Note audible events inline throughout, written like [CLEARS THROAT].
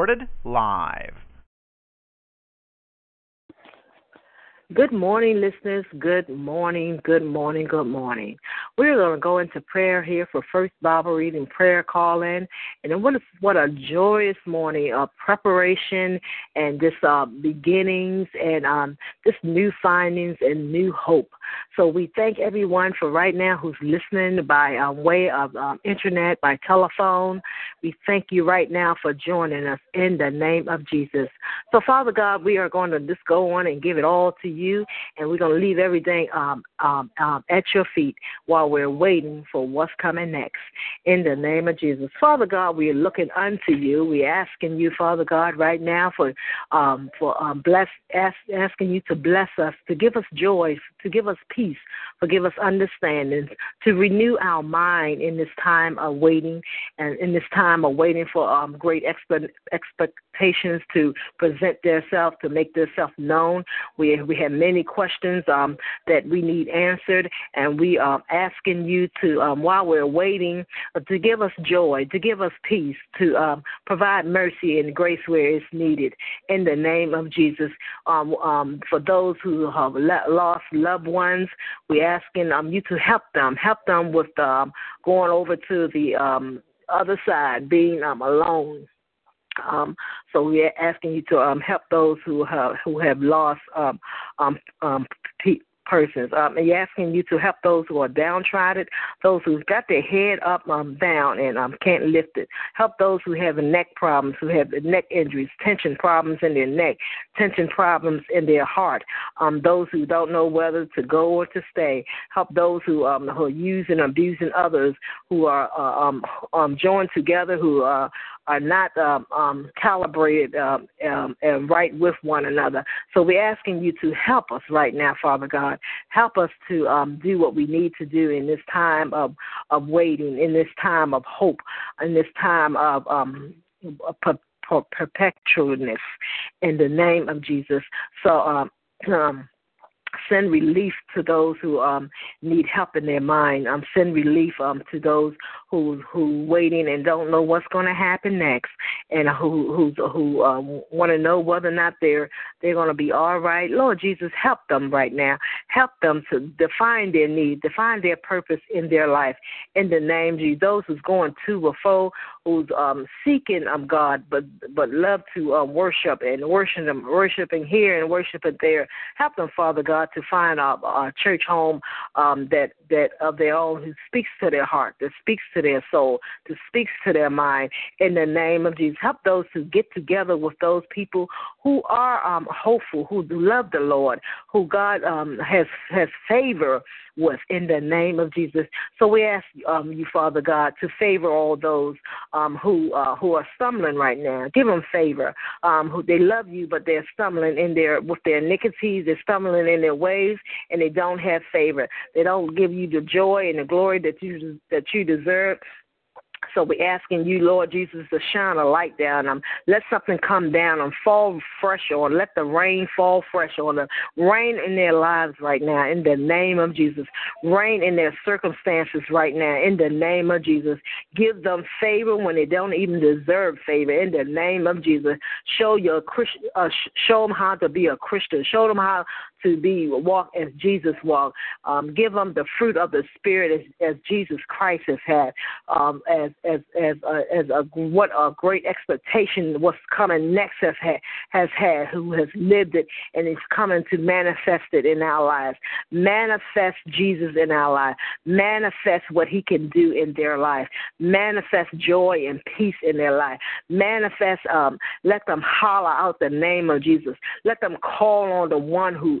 Recorded live. Good morning, listeners. Good morning, good morning, good morning. We're going to go into prayer here for First Bible Reading Prayer Call In. And what a, what a joyous morning of preparation and this uh, beginnings and um, this new findings and new hope. So we thank everyone for right now who's listening by um, way of um, internet, by telephone. We thank you right now for joining us in the name of Jesus. So, Father God, we are going to just go on and give it all to you, and we're going to leave everything um, um, um, at your feet while we're waiting for what's coming next. In the name of Jesus. Father God, we are looking unto you. We're asking you, Father God, right now for um, for um, bless, ask, asking you to bless us, to give us joy, to give us peace, forgive us understanding, to renew our mind in this time of waiting and in this time of waiting for um, great expectations to present themselves, to make themselves known. We we have many questions um, that we need answered, and we are asking you to, um, while we're waiting, uh, to give us joy, to give us peace, to um, provide mercy and grace where it's needed. In the name of Jesus, um, um, for those who have lost loved ones, we're asking um, you to help them, help them with um, going over to the um, other side, being um, alone. Um, so we're asking you to um, help those who have who have lost um, um, um, persons. Um, and asking you to help those who are downtrodden, those who've got their head up, um, down, and um, can't lift it. Help those who have neck problems, who have neck injuries, tension problems in their neck, tension problems in their heart. Um, those who don't know whether to go or to stay. Help those who um, who are using, abusing others, who are uh, um, um, joined together, who are are not um, um, calibrated um, um, right with one another. So we're asking you to help us right now, Father God. Help us to um, do what we need to do in this time of, of waiting, in this time of hope, in this time of um, perpetualness, in the name of Jesus. So, [CLEARS THROAT] send relief to those who um, need help in their mind. Um, send relief um, to those who who waiting and don't know what's going to happen next, and who who's, who um, want to know whether or not they're they're going to be all right. Lord Jesus, help them right now. Help them to define their need, define their purpose in their life. In the name of Jesus, those who's going to or who's um, seeking um, God, but but love to um, worship and worship them, worshiping here and worshiping there. Help them, Father God, to find a, a church home um, that that of their own who speaks to their heart, that speaks to their soul, to speak to their mind. In the name of Jesus, help those to get together with those people who are um, hopeful, who love the Lord, who God um, has has favor with in the name of Jesus. So we ask um, you, Father God, to favor all those um, who uh, who are stumbling right now. Give them favor. Um, who they love you, but they're stumbling in their with their iniquities. They're stumbling in their ways, and they don't have favor. They don't give you the joy and the glory that you that you deserve. So we're asking you, Lord Jesus, to shine a light down them. Let something come down and fall fresh on. Let the rain fall fresh on them. Rain in their lives right now in the name of Jesus. Rain in their circumstances right now in the name of Jesus. Give them favor when they don't even deserve favor in the name of Jesus. Show your uh, show them how to be a Christian. Show them how to be walk as Jesus walked. Um, give them the fruit of the Spirit as, as Jesus Christ has had, um, as as as uh, as a what a great expectation what's coming next has had has had, who has lived it and is coming to manifest it in our lives. Manifest Jesus in our life. Manifest what He can do in their life. Manifest joy and peace in their life. Manifest. Um, let them holler out the name of Jesus. Let them call on the one who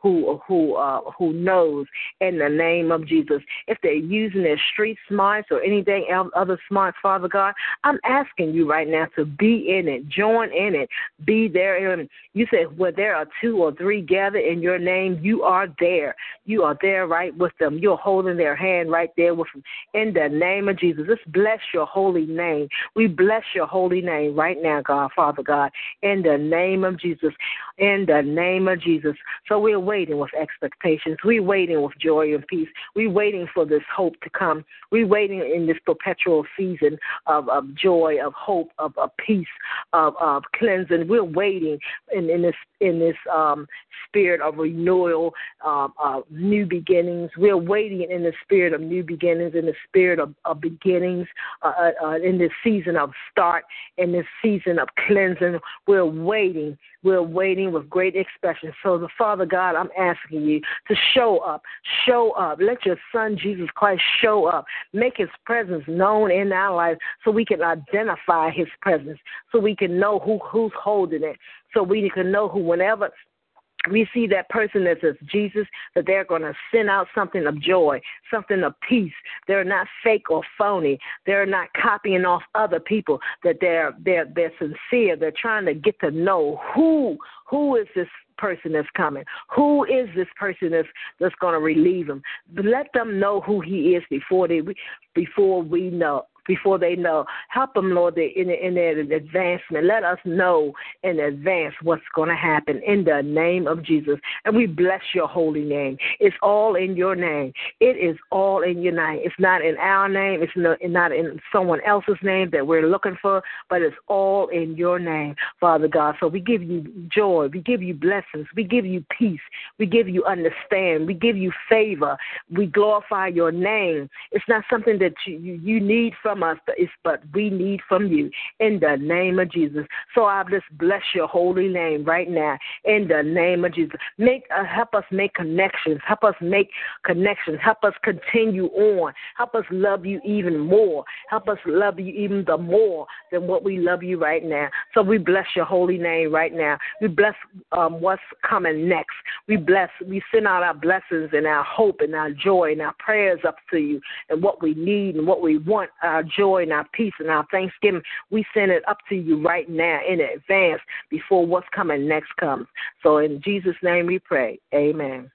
who who uh, who knows in the name of Jesus. If they're using their street smarts or anything else, other smarts, Father God, I'm asking you right now to be in it, join in it, be there. In you said where there are two or three gathered in your name, you are there. You are there right with them. You're holding their hand right there with them. In the name of Jesus, let's bless your holy name. We bless your holy name right now, God, Father God. In the name of Jesus. In the name of Jesus. So we're waiting with expectations. We're waiting with joy and peace. We're waiting for this hope to come. We're waiting in this perpetual season of, of joy, of hope, of, of peace, of, of cleansing. We're waiting in, in this in this um, spirit of renewal, uh, new beginnings. We're waiting in the spirit of new beginnings, in the spirit of, of beginnings, uh, uh, uh in this season of start, in this season of cleansing. We're waiting. We're waiting with great expression. So, the Father God, I'm asking you to show up, show up. Let your Son Jesus Christ show up. Make His presence known in our lives, so we can identify His presence, so we can know who who's holding it, so we can know who whenever we see that person that says Jesus, that they're going to send out something of joy, something of peace. They're not fake or phony. They're not copying off other people. That they're they're they're sincere. They're trying to get to know who who is this person that's coming. Who is this person that's that's going to relieve them? Let them know who he is before they before we know before they know. Help them, Lord, in, in their advancement. Let us know in advance what's going to happen in the name of Jesus. And we bless your holy name. It's all in your name. It is all in your name. It's not in our name. It's not in someone else's name that we're looking for, but it's all in your name, Father God. So we give you joy. We give you blessings. We give you peace. We give you understand. We give you favor. We glorify your name. It's not something that you, you, you need from us, it's but we need from you in the name of Jesus. So I just bless your holy name right now in the name of Jesus. Make uh, help us make connections. Help us make connections. Help us continue on. Help us love you even more. Help us love you even the more than what we love you right now. So we bless your holy name right now. We bless um, what's coming next. We bless. We send out our blessings and our hope and our joy and our prayers up to you and what we need and what we want our joy and our peace and our thanksgiving. We send it up to you right now in advance before what's coming next comes. So in Jesus' name we pray. Amen.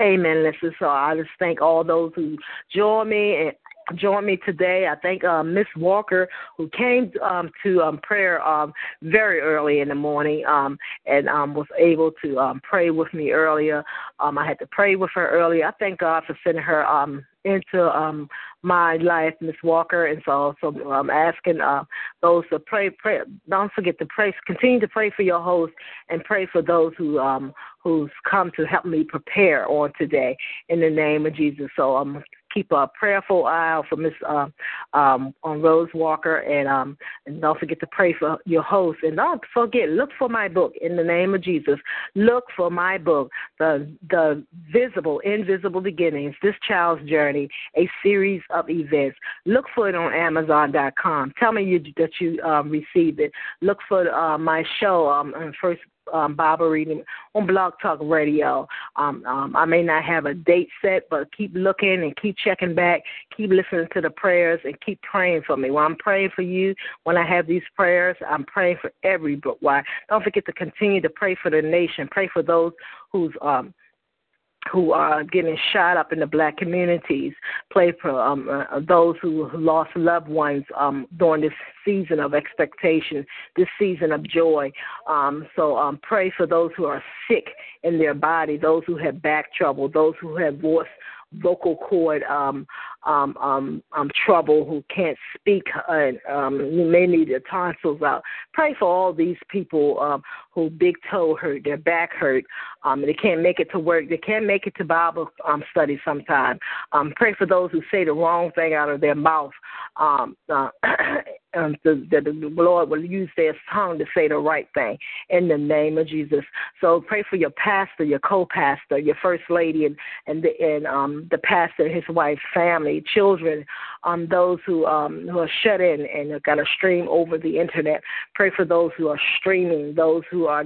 Amen, listen. So I just thank all those who join me and join me today. I thank uh, Miss Walker who came um, to um, prayer um, very early in the morning um, and um, was able to um, pray with me earlier. Um, I had to pray with her earlier. I thank God for sending her um, into um, my life, Miss Walker, and so so I'm asking uh, those to pray. Pray. Don't forget to pray. Continue to pray for your host and pray for those who um who's come to help me prepare on today in the name of Jesus. So I'm um, keep a prayerful eye out for Miss uh, um, on Rose Walker, and um, and don't forget to pray for your host. And don't forget, look for my book in the name of Jesus. Look for my book, the the visible, invisible beginnings. This child's journey, a series of events. Look for it on Amazon.com. Tell me you, that you um, received it. Look for uh, my show um, on First um, Bible reading on Blog Talk Radio. Um, um, I may not have a date set, but keep looking and keep checking back. Keep listening to the prayers and keep praying for me. When I'm praying for you, when I have these prayers, I'm praying for every book. Why? Don't forget to continue to pray for the nation. Pray for those who's um, who are getting shot up in the black communities, pray for um, uh, those who lost loved ones um, during this season of expectation, this season of joy. Um, so um, pray for those who are sick in their body, those who have back trouble, those who have voice vocal cord um, um, um, um, trouble, who can't speak, and um, you may need their tonsils out. Pray for all these people um, who big toe hurt, their back hurt, um, they can't make it to work, they can't make it to Bible um, study sometime. Um, pray for those who say the wrong thing out of their mouth. Um, uh, [CLEARS THROAT] um, the, the, the Lord will use their tongue to say the right thing in the name of Jesus. So pray for your pastor, your co-pastor, your first lady, and and the, and um, the pastor, his wife, family children, um, those who um, who are shut in and have got to stream over the internet. Pray for those who are streaming, those who are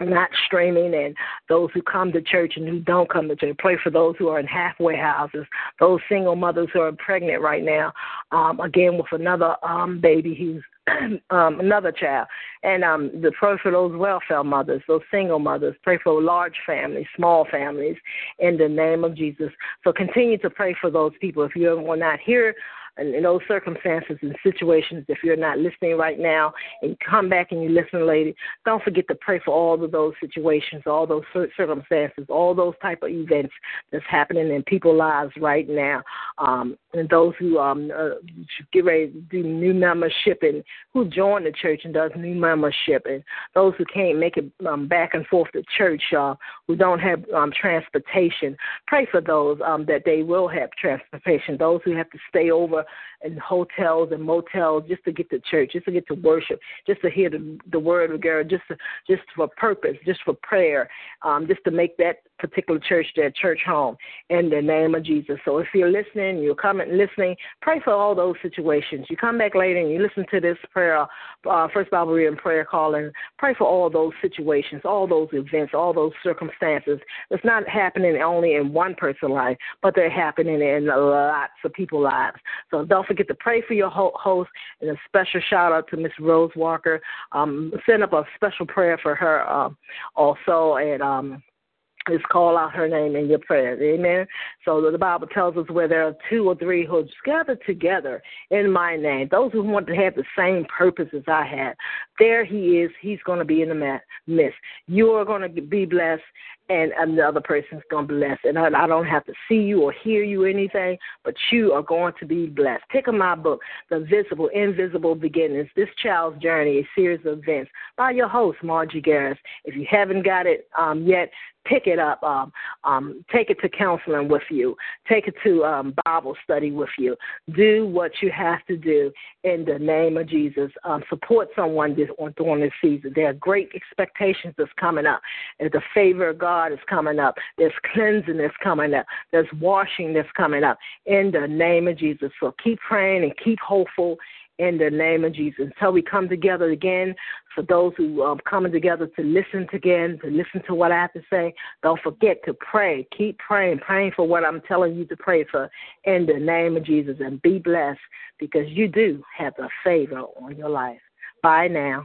not streaming and those who come to church and who don't come to church. Pray for those who are in halfway houses, those single mothers who are pregnant right now, um, again with another um, baby who's [CLEARS THROAT] um, another child. And um, the pray for those welfare mothers, those single mothers. Pray for large families, small families, in the name of Jesus. So continue to pray for those people. If you are not here in, in those circumstances and situations, if you're not listening right now and come back and you listen later, don't forget to pray for all of those situations, all those circumstances, all those type of events that's happening in people's lives right now. Um, and those who um, uh, get ready to do new membership and who join the church and does new membership, and those who can't make it um, back and forth to church, uh, who don't have um, transportation, pray for those um, that they will have transportation. Those who have to stay over in hotels and motels just to get to church, just to get to worship, just to hear the, the word of God, just to, just for purpose, just for prayer, um, just to make that particular church their church home in the name of Jesus. So if you're listening, you're coming listening, pray for all those situations. You come back later and you listen to this prayer, uh, First Bible reading prayer call, and pray for all those situations, all those events, all those circumstances. It's not happening only in one person's life, but they're happening in lots of people's lives. So don't forget to pray for your host and a special shout out to Miss Rose Walker. Um, send up a special prayer for her uh, also, and um, just call out her name in your prayers. Amen. So the Bible tells us where there are two or three who are gathered together in my name, those who want to have the same purpose as I have, there he is. He's going to be in the midst. You are going to be blessed, and another person's going to be blessed. And I, I don't have to see you or hear you or anything, but you are going to be blessed. Pick up my book, The Visible, Invisible Beginnings, This Child's Journey, a series of events by your host, Margie Garris. If you haven't got it um, yet, pick it up. Um, um, take it to counseling with you. Take it to um, Bible study with you. Do what you have to do in the name of Jesus. Um, support someone this, during this season. There are great expectations that's coming up. The favor of God is coming up. There's cleansing that's coming up. There's washing that's coming up in the name of Jesus. So keep praying and keep hopeful in the name of Jesus. Until we come together again, for those who are coming together to listen again, to listen to what I have to say, don't forget to pray. Keep praying, praying for what I'm telling you to pray for in the name of Jesus and be blessed because you do have the favor on your life. Bye now.